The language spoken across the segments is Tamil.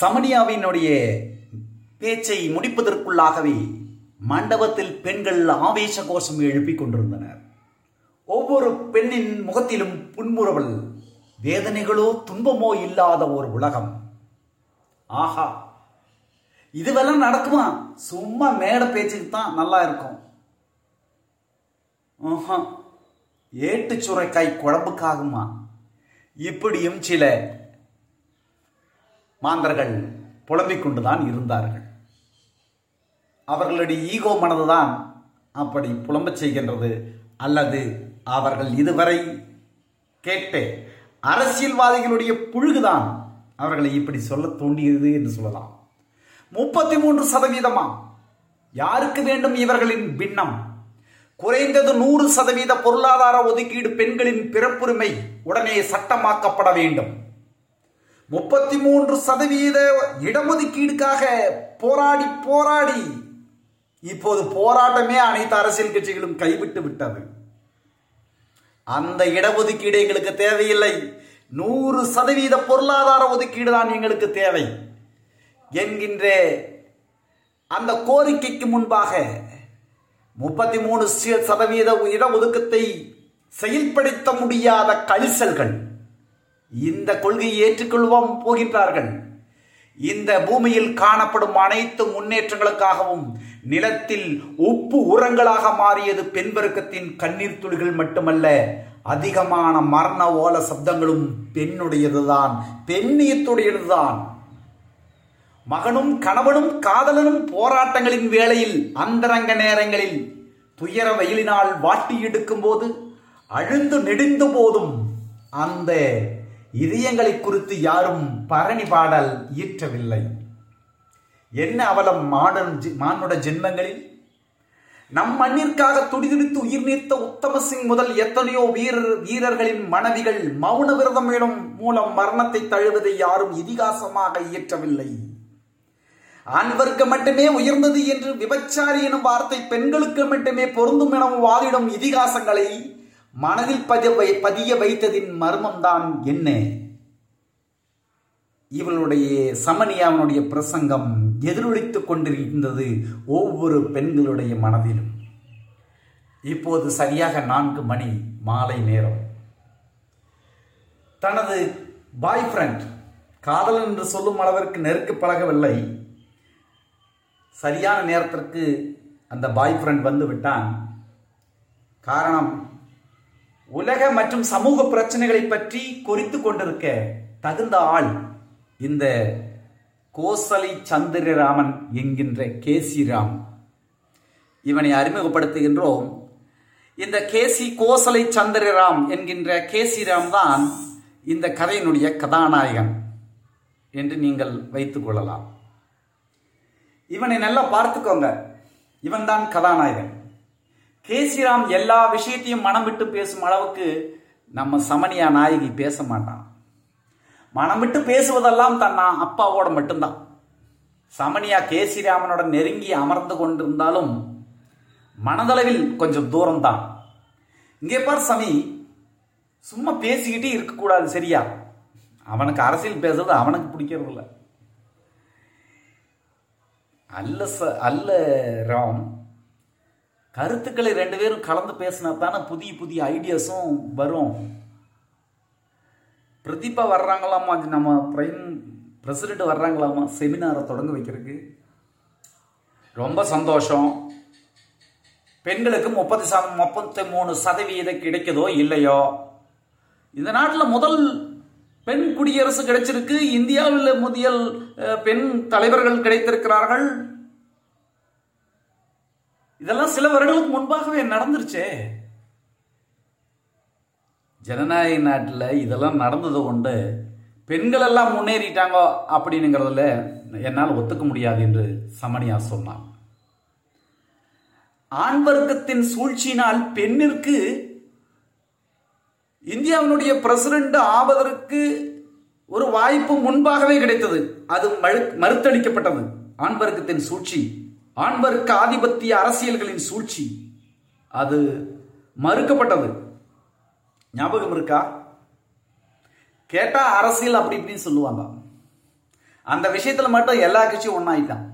சமனியாவினுடைய பேச்சை முடிப்பதற்குள்ளாகவே மண்டபத்தில் பெண்கள் ஆவேச கோஷம் எழுப்பிக் கொண்டிருந்தனர். ஒவ்வொரு பெண்ணின் முகத்திலும் புன்முறவல் வேதனைகளோ துன்பமோ இல்லாத ஒரு உலகம். ஆஹா இதுவெல்லாம் நடக்குமா? சும்மா மேடை பேச்சுக்கு தான் நல்லா இருக்கும். ஆஹா ஏட்டு சுரைக்காய் குழம்புக்காகுமா? இப்படியும் சில மாந்தர்கள் புலம்பிக் கொண்டுதான் இருந்தார்கள். அவர்களுடைய ஈகோ மனதுதான் அப்படி புலம்பச் செய்கின்றது. அல்லது அவர்கள் இதுவரை கேட்டு அரசியல்வாதிகளுடைய புழுகுதான் அவர்களை இப்படி சொல்ல தூண்டியது என்று சொல்லலாம். முப்பத்தி மூன்று சதவீதமா? யாருக்கு வேண்டும் இவர்களின் பின்னம்? குறைந்தது நூறு சதவீத பொருளாதார ஒதுக்கீடு பெண்களின் பிறப்புரிமை உடனே சட்டமாக்கப்பட வேண்டும். முப்பத்தி மூன்று சதவீத இடஒதுக்கீடுக்காக போராடி போராடி. இப்போது போராட்டமே அனைத்து அரசியல் கட்சிகளும் கைவிட்டு விட்டது. அந்த இடஒதுக்கீடு எங்களுக்கு தேவையில்லை. நூறு சதவீத பொருளாதார ஒதுக்கீடு தான் எங்களுக்கு தேவை. என்கின்ற அந்த கோரிக்கைக்கு முன்பாக முப்பத்தி மூணு சதவீத இடஒதுக்கத்தை செயல்படுத்த முடியாத கழிசல்கள் இந்த கொள்கையை ஏற்றுக்கொள்வோம் போகின்றார்கள். இந்த பூமியில் காணப்படும் அனைத்து முன்னேற்றங்களுக்காகவும் நிலத்தில் உப்பு உரங்களாக மாறியது பெண்பெருக்கத்தின் கண்ணீர் துளிகள் மட்டுமல்ல அதிகமான மரண ஓல சப்தங்களும் பெண்ணுடையதுதான் பெண்ணியத்துடையதுதான். மகனும் கணவனும் காதலனும் போராட்டங்களின் வேளையில் அந்தரங்க நேரங்களில் துயர வெயிலினால் வாட்டி எடுக்கும் போது அழுந்து நெடுந்த போதும் அந்த இதயங்களை குறித்து யாரும் பரணி பாடல் இயற்றவில்லை. என்ன அவலம் மாடன் மானுட ஜென்மங்களில்? நம் மண்ணிற்காக துடிதுடித்து உயிர் நீர்த்த உத்தம சிங் முதல் எத்தனையோ வீரர் வீரர்களின் மனைவிகள் மௌன விரதம் எனும் மூலம் மரணத்தை தழுவதை யாரும் இதிகாசமாக இயற்றவில்லை. ஆண் வர்க்கம் மட்டுமே உயர்ந்தது என்று விபச்சாரி எனும் வார்த்தை பெண்களுக்கு மட்டுமே பொருந்தும் எனவும் வாதிடும் இதிகாசங்களை மனதில் பதிய பதிய வைத்ததின் மர்மம்தான் என்ன? இவளுடைய சமனியாவனுடைய பிரசங்கம் எதிரொலித்துக் கொண்டிருந்தது ஒவ்வொரு பெண்களுடைய மனதிலும். இப்போது சரியாக நான்கு மணி மாலை நேரம். தனது பாய் ஃப்ரெண்ட் காதல் என்று சொல்லும் அளவிற்கு நெருக்கு பழகவில்லை. சரியான நேரத்திற்கு அந்த பாய் ஃப்ரெண்ட் வந்து விட்டான். காரணம் உலக மற்றும் சமூக பிரச்சனைகளை பற்றி குறித்து கொண்டிருக்க தகுந்த ஆள் இந்த கோசலை சந்திரராமன் என்கின்ற கேசி ராம் இவனை அறிமுகப்படுத்துகின்றோம். இந்த கேசி கோசலை சந்திரராம் என்கின்ற கேசி ராம் தான் இந்த கதையினுடைய கதாநாயகன் என்று நீங்கள் வைத்துக் கொள்ளலாம். இவனை நல்லா பார்த்துக்கோங்க. இவன் தான் கதாநாயகன். தேசிராம் எல்லா விஷயத்தையும் மனம் விட்டு பேசும் அளவுக்கு நம்ம சமனியா நாயகி பேச மாட்டான். மனம் விட்டு பேசுவதெல்லாம் தன்னா அப்பாவோட மட்டும்தான். சமனியா கேசிராமனோட நெருங்கி அமர்ந்து கொண்டிருந்தாலும் மனதளவில் கொஞ்சம் தூரம்தான். இங்கே பார் சமி சும்மா பேசிக்கிட்டே இருக்கக்கூடாது சரியா? அவனுக்கு அரசியல் பேசுறது அவனுக்கு பிடிக்கிறது இல்லை அல்ல ச அல்ல ராம் கருத்துக்களை ரெண்டு பேரும் கலந்து பேசினா தானே புதிய புதிய ஐடியாஸும் வரும். பிரதீபா வர்றாங்களாமா? நம்ம பிரைம் பிரசிடென்ட் வர்றாங்களாமா? செமினாரை தொடங்க வைக்கிறதுக்கு. ரொம்ப சந்தோஷம். பெண்களுக்கு முப்பத்தி ச முப்பத்தி மூணு சதவீதம் கிடைக்குதோ இல்லையோ? இந்த நாட்டில் முதல் பெண் குடியரசு கிடைச்சிருக்கு. இந்தியாவில் முதல் பெண் தலைவர்கள் கிடைத்திருக்கிறார்கள். இதெல்லாம் சில வருடங்களுக்கு முன்பாகவே நடந்துருச்சே. ஜனநாயக நாட்டில் இதெல்லாம் நடந்தது கொண்டு பெண்கள் எல்லாம் முன்னேறிட்டாங்க அப்படின்னுங்கிறதுல என்னால் ஒத்துக்க முடியாது என்று சமணியா சொன்னான். ஆண் வர்க்கத்தின் சூழ்ச்சியினால் பெண்ணிற்கு இந்தியாவினுடைய பிரசிடண்ட் ஆவதற்கு ஒரு வாய்ப்பு முன்பாகவே கிடைத்தது. அது மறுத்தளிக்கப்பட்டது. ஆண் வர்க்கத்தின் சூழ்ச்சி. ஆண்பருக்கு ஆதிபத்திய அரசியல்களின் சூழ்ச்சி. அது மறுக்கப்பட்டது. ஞாபகம் இருக்கா? கேட்டா அரசியல் அப்படி இப்படின்னு சொல்லுவாங்க. அந்த விஷயத்துல மட்டும் எல்லா கட்சியும் ஒன்னாயிட்டான்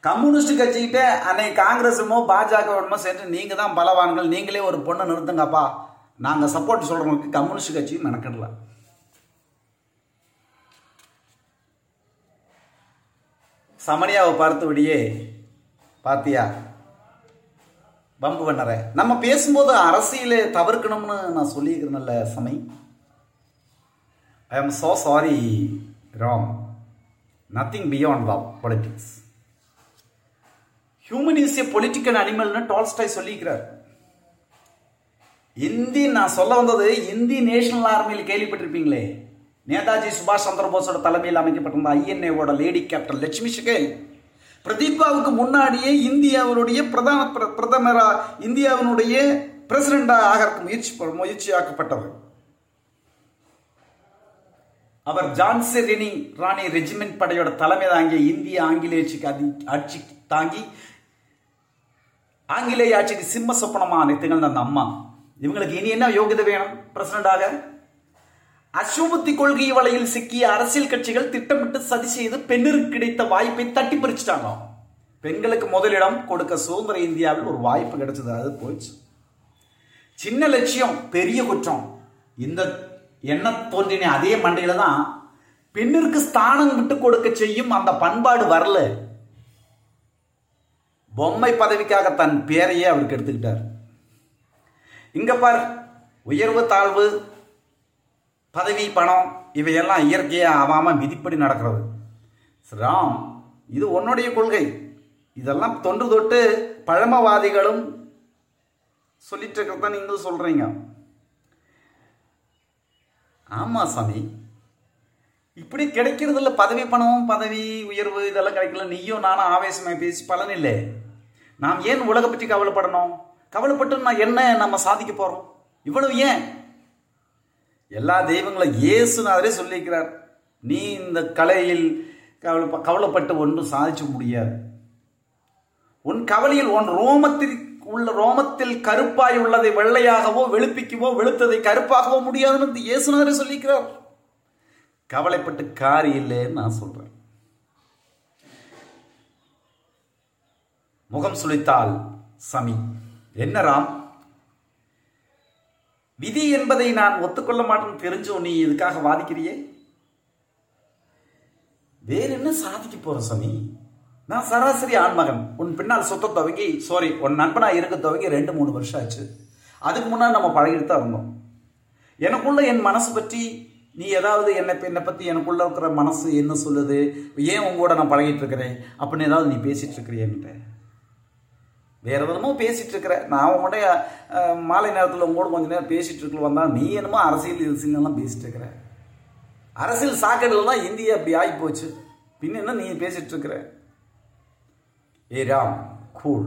கம்யூனிஸ்ட் கட்சிக்கிட்ட அன்னை காங்கிரஸுமோ பாஜகவுமோ சேர்ந்து நீங்க தான் பலவான்கள் நீங்களே ஒரு பொண்ணை நிறுத்துங்கப்பா. நாங்க சப்போர்ட் சொல்றவங்களுக்கு கம்யூனிஸ்ட் கட்சியும் மெனக்கிடல. சமனியாவை பார்த்து விடியே பாத்தியா? பம்பு பண்ணற நம்ம பேசும்போது அரசியலை தவிர்க்கணும்னு நான் சொல்லியிருக்கிறேன்ல சமை. I am so sorry Ram. Nothing beyond the politics human is a political அனிமல்னு Tolstoy சொல்லியிருக்கிறார். இந்தி நான் சொல்ல வந்தது இந்தி நேஷனல் ஆர்மியில் கேள்விப்பட்டிருப்பீங்களே. நேதாஜி சுபாஷ் சந்திரபோஸோட தலைமையில் அமைக்கப்பட்டிருந்த ஐஎன்ஏவோட லேடி கேப்டன் லட்சுமி ஷகேல் பிரதீபாவுக்கு முன்னாடியே இந்தியாவினுடைய பிரதான பிர- பிரதமரா இந்தியாவினுடைய பிரசிடண்டா ஆக முயற்சி முயற்சியாக்கப்பட்டவர். அவர் ஜான்சி ரெனி ராணி ரெஜிமெண்ட் படையோட தலைமை தாங்கிய இந்திய ஆங்கிலேயர்ச்சிக்கு அதி ஆட்சி தாங்கி ஆங்கிலேய ஆட்சிக்கு சிம்ம சொப்பனமா திகழ்ந்த அந்த அம்மா. இவங்களுக்கு இனி என்ன யோகியதை வேணும் பிரசிடண்டாக? அசுபத்தி கொள்கை வலையில் சிக்கிய அரசியல் கட்சிகள் திட்டமிட்டு சதி செய்து பெண்ணிற்கு கிடைத்த வாய்ப்பை தட்டி பறிச்சிட்டாங்க. பெண்களுக்கு முதலிடம் கொடுக்க சுதந்திர இந்தியாவில் ஒரு வாய்ப்பு கிடைச்சது. அது போயிடுச்சு. சின்ன லட்சியம் பெரிய குற்றம். இந்த என்ன தோன்றின அதே மண்டையில தான் பெண்ணிற்கு ஸ்தானம் விட்டு கொடுக்க செய்யும் அந்த பண்பாடு வரல. பொம்மை பதவிக்காக தன் பேரையே அவருக்கு எடுத்துக்கிட்டார். இங்க பார் உயர்வு தாழ்வு பதவி பணம் இவையெல்லாம் இயற்கையாக ஆகாமல் விதிப்படி நடக்கிறது. ராம் இது உன்னுடைய கொள்கை. இதெல்லாம் தொன்று தொட்டு பழமவாதிகளும் சொல்லிட்டு இருக்கிறத நீங்கள் சொல்கிறீங்க ஆமாம் சாமி. இப்படி கிடைக்கிறது இல்லை பதவி பணம் பதவி உயர்வு இதெல்லாம் கிடைக்கல. நீயும் நானும் ஆவேசமாக பேசி பலன் இல்லை. நாம் ஏன் உலகை பற்றி கவலைப்படணும்? கவலைப்பட்டு நான் என்ன நம்ம சாதிக்க போகிறோம் இவ்வளவு ஏன்? எல்லா தெய்வங்களும் இயேசுநாதரே சொல்லியிருக்கிறார். நீ இந்த கலையில் கவலை கவலைப்பட்டு ஒன்றும் சாதிக்க முடியாது. உன் கவலையில் உன் ரோமத்தில் உள்ள ரோமத்தில் கருப்பாய் உள்ளதை வெள்ளையாகவோ வெளுப்பிக்கவோ வெளுத்ததை கருப்பாகவோ முடியாதுன்னு இந்த இயேசுநாதரே சொல்லியிருக்கிறார். கவலைப்பட்டு காரி இல்லைன்னு நான் சொல்றேன். முகம் சுழித்தால் சமி. என்ன ராம்? விதி என்பதை நான் ஒத்துக்கொள்ள மாட்டேன்னு தெரிஞ்சோ நீ இதுக்காக வாதிக்கிறியே? வேற என்ன சாதிக்க போற சமி நான் சராசரி ஆண்மகன். உன் பின்னால் சுத்த துவங்கி சாரி உன் நண்பனா இருக்க துவங்கி ரெண்டு மூணு வருஷம் ஆச்சு. அதுக்கு முன்னாடி நம்ம பழகிட்டு தான் இருந்தோம். எனக்குள்ள என் மனசு பற்றி நீ ஏதாவது என்னை என்னை பற்றி எனக்குள்ள இருக்கிற மனசு என்ன சொல்லுது? ஏன் உங்க கூட நான் பழகிட்டு இருக்கிறேன்? அப்படின்னு ஏதாவது நீ பேசிட்டு இருக்கிறியன்ட்டு வேற விதமும் பேசிட்டு இருக்கிற நான் உங்கள்கிட்ட மாலை நேரத்தில் உங்களோட கொஞ்ச நேரம் பேசிட்டு இருக்கல வந்தால் நீ என்னமோ அரசியல் அரசியல்லாம் பேசிட்டு இருக்கிற அரசியல் சாக்கடையில் தான் இந்தியா அப்படி ஆகி போச்சு பின்ன என்ன நீ பேசிட்டு இருக்கிற ஏ ராம் கூல்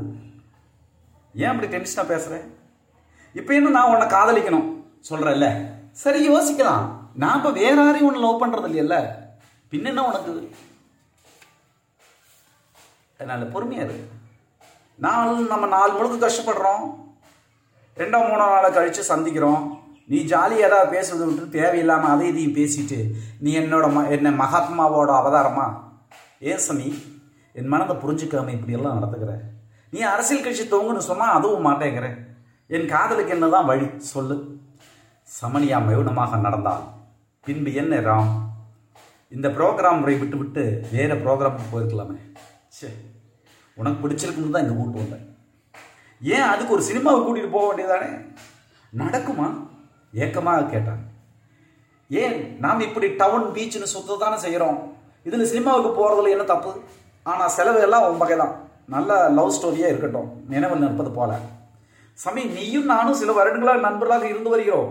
ஏன் அப்படி டென்ஷனாக பேசுகிறேன் இப்போ என்ன நான் உன்னை காதலிக்கணும்? சொல்றேல்ல சரி யோசிக்கலாம். நான் இப்போ வேற யாரையும் உன்னை லவ் பண்ணுறது இல்லையல்ல பின்ன என்ன உனக்கு? அதனால் பொறுமையாக இரு. நாள் நம்ம நாள் முழுக்க கஷ்டப்படுறோம். ரெண்டோ மூணோ நாளை கழித்து சந்திக்கிறோம். நீ ஜாலியாக ஏதாவது பேசுறது விட்டு தேவையில்லாமல் அதை இதையும் பேசிட்டு நீ என்னோட ம என்ன மகாத்மாவோட அவதாரமா? ஏன் என் மனதை புரிஞ்சுக்காம இப்படியெல்லாம் நடத்துக்கிற நீ அரசியல் கட்சி தொங்குன்னு சொன்னால் அதுவும் மாட்டேங்கிற. என் காதலுக்கு என்ன தான் வழி? சொல்லு. சமணியா மௌனமாக நடந்தால் பின்பு என்ன ராம்? இந்த ப்ரோக்ராம் முறை விட்டு விட்டு வேறு ப்ரோக்ராமுக்கு போயிருக்கலாமே. சே உனக்கு பிடிச்சிருக்குன்னு தான் இங்கே கூட்டு வந்தேன். ஏன் அதுக்கு ஒரு சினிமாவை கூட்டிகிட்டு போக வேண்டியதானே நடக்குமா? ஏக்கமாக கேட்டான் ஏன் நாம் இப்படி டவுன் பீச்சுன்னு சுத்த தானே செய்கிறோம் இதில் சினிமாவுக்கு போகிறதுல என்ன தப்பு? ஆனால் செலவு எல்லாம் உன் வகை தான் நல்ல லவ் ஸ்டோரியாக இருக்கட்டும். நினைவில் நிற்பது போல. சமி நீயும் நானும் சில வருடங்களாக நண்பர்களாக இருந்து வருகிறோம்.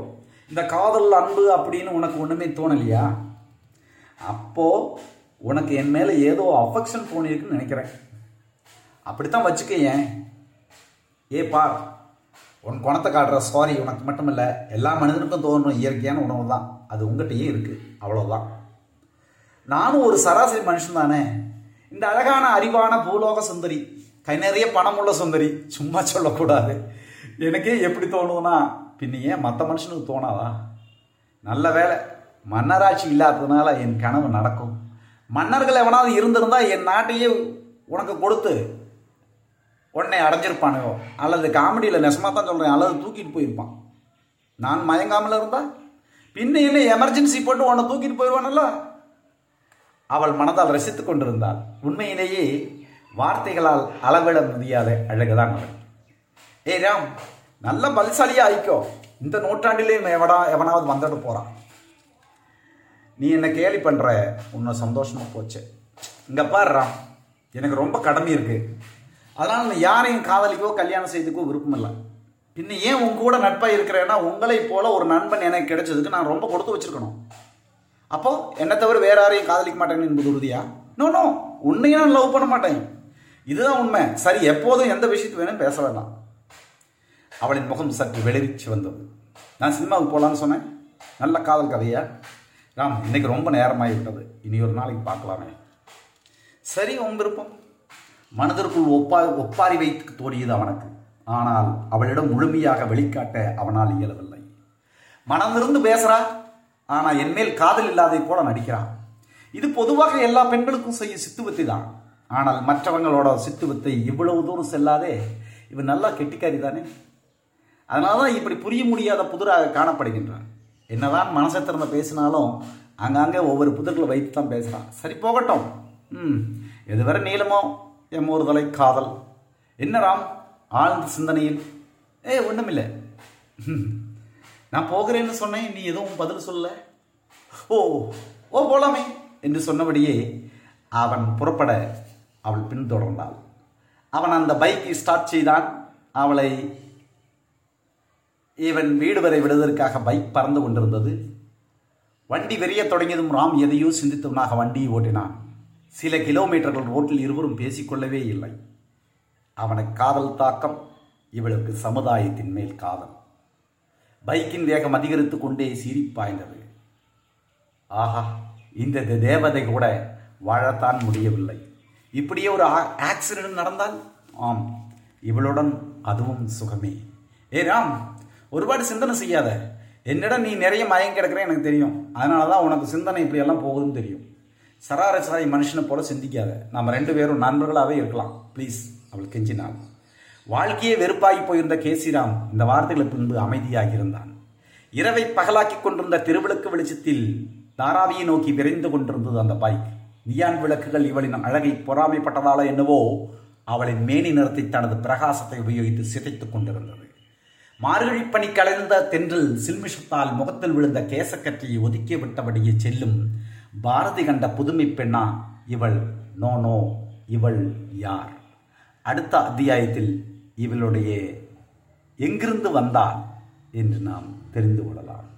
இந்த காதல் அன்பு அப்படின்னு உனக்கு ஒன்றுமே தோணலையா? அப்போது உனக்கு என் மேலே ஏதோ அஃபெக்ஷன் தோணியிருக்குன்னு நினைக்கிறேன். அப்படித்தான் வச்சுக்க ஏன் ஏ பார். உன் குணத்தை காட்டுற சாரி உனக்கு மட்டும் இல்லை எல்லா மனிதனுக்கும் தோன்றும் இயற்கையான உணவு தான். அது உங்ககிட்டயே இருக்குது அவ்வளோதான் நானும் ஒரு சராசரி மனுஷன் தானே. இந்த அழகான அறிவான பூலோக சுந்தரி கை நிறைய பணமுள்ள சுந்தரி சும்மா சொல்லக்கூடாது. எனக்கே எப்படி தோணுதுன்னா பின்ன ஏன் மற்ற மனுஷனுக்கு தோணாதா? நல்ல வேலை மன்னராட்சி இல்லாததுனால என் கனவு நடக்கும். மன்னர்கள் எவனாவது இருந்திருந்தா என் நாட்டையே உனக்கு கொடுத்து உடனே அடைஞ்சிருப்பானுவோ அல்லது காமெடியில் நெசமாக தான் சொல்கிறேன் அல்லது தூக்கிட்டு போயிருப்பான். நான் மயங்காமல் இருந்தா? பின்ன என்ன எமர்ஜென்சி போட்டு உன்னை தூக்கிட்டு போயிடுவானல்ல அவள் மனதால் ரசித்துக் கொண்டிருந்தாள். உண்மையிலேயே வார்த்தைகளால் அளவிட முடியாத அழகுதான் அவள். ஏய் ராம் நல்ல பலசாலியா ஆயிக்கோ. இந்த நூற்றாண்டிலேயும் எவடா எவனாவது வந்துட்டு போறான். நீ என்ன கேலி பண்ற? உன்னை சந்தோஷமா போச்சு. இங்க பாரு ராம். எனக்கு ரொம்ப கடமை இருக்கு. அதனால் நான் யாரையும் காதலிக்கோ கல்யாணம் செய்யறதுக்கோ விருப்பம் இல்லை பின்ன ஏன் உங்க கூட நட்பாக இருக்கிறேன்னா உங்களை போல ஒரு நண்பன் எனக்கு கிடைச்சதுக்கு நான் ரொம்ப கொடுத்து வச்சிருக்கணும். அப்போ என்னை தவிர வேற யாரையும் காதலிக்க மாட்டேன்னு என்பது உறுதியா? நோ நோ உன்னையும் நான் லவ் பண்ண மாட்டேன். இதுதான் உண்மை. சரி எப்போதும் எந்த விஷயத்து வேணும் பேச வேண்டாம். அவளின் முகம் சற்று வெளிரிச்சு வந்தது நான் சினிமாவுக்கு போகலான்னு சொன்னேன். நல்ல காதல் கதையா? ராம் இன்னைக்கு ரொம்ப நேரமாகி விட்டது இனி ஒரு நாளைக்கு பார்க்கலாமே. சரி உன் விருப்பம். மனதிற்குள் ஒப்பா ஒப்பாரி வைத்து தோடியது அவனுக்கு. ஆனால் அவளிடம் முழுமையாக வெளிக்காட்ட அவனால் இயலவில்லை. மனமிருந்து பேசுறா ஆனால் என்மேல் காதல் இல்லாதை போல நடிக்கிறான் இது பொதுவாக எல்லா பெண்களுக்கும் செய்ய சித்துவத்தை தான். ஆனால் மற்றவங்களோட சித்துவத்தை இவ்வளவு தூரம் செல்லாதே இவன் நல்லா கெட்டிக்காரி தானே? அதனால தான் இப்படி புரிய முடியாத புதிராக காணப்படுகின்றான். என்னதான் மனசை திறந்த பேசினாலும் அங்கங்கே ஒவ்வொரு புதர்களை வைத்து தான் பேசுகிறான் சரி போகட்டும். ம் எதுவரை நீளமோ? எம் ஒருதலை காதல். என்ன ராம்? ஆழ்ந்த சிந்தனையில் ஏ ஒன்றுமில்லை நான் போகிறேன்னு சொன்னேன் நீ எதுவும் பதில் சொல்ல. ஓ ஓ போலாமே என்று சொன்னபடியே அவன் புறப்பட அவள் பின்தொடர்ந்தாள். அவன் அந்த பைக்கை ஸ்டார்ட் செய்தான். அவளை இவன் வீடு வரை விடுவதற்காக பைக் பறந்து கொண்டிருந்தது. வண்டி வெறிய தொடங்கியதும் ராம் எதையோ சிந்தித்தவனாக வண்டியை ஓட்டினான். சில கிலோமீட்டர்கள் ரோட்டில் இருவரும் பேசிக்கொள்ளவே இல்லை. அவனுக்கு காதல் தாக்கம் இவளுக்கு சமுதாயத்தின் மேல் காதல். பைக்கின் வேகம் அதிகரித்து கொண்டே சிரிப்பாய்ந்தது ஆஹா இந்த தேவதை கூட வாழத்தான் முடியவில்லை. இப்படியே ஒரு ஆக்சிடென்ட் நடந்தால்? ஆம் இவளுடன் அதுவும் சுகமே. ஏ ராம் ஒருபாடு சிந்தனை செய்யாத. என்னிடம் நீ நிறைய மயம் கிடக்குற எனக்கு தெரியும். அதனால தான் உனக்கு சிந்தனை இப்படியெல்லாம் போகுதுன்னு தெரியும். சராரசராய் மனுஷனை போல சிந்திக்காத. நம்ம ரெண்டு பேரும் நண்பர்களாகவே இருக்கலாம். ப்ளீஸ் அவள் கெஞ்சினாள். வாழ்க்கையே வெறுப்பாகி போயிருந்த கேசிராம் இந்த வார்த்தைகளை பின்பு அமைதியாக இருந்தான். இரவை பகலாக்கிக் கொண்டிருந்த திருவிளக்கு வெளிச்சத்தில் தாராவியை நோக்கி விரைந்து கொண்டிருந்தது அந்த பைக் நியான் விளக்குகள் இவளின் அழகை பொறாமைப்பட்டதால என்னவோ அவளின் மேனி நிறத்தை தனது பிரகாசத்தை உபயோகித்து சிதைத்துக் கொண்டிருந்தது. மார்கழி பணி கலைந்த தென்றில் சில்மிஷத்தால் முகத்தில் விழுந்த கேசக்கற்றையை ஒதுக்கி விட்டபடியே செல்லும் பாரதி கண்ட புதுமை பெண்ணா இவள்? நோ நோ இவள் யார்? அடுத்த அத்தியாயத்தில் இவளுடைய எங்கிருந்து வந்தாள் என்று நாம் தெரிந்து கொள்ளலாம்.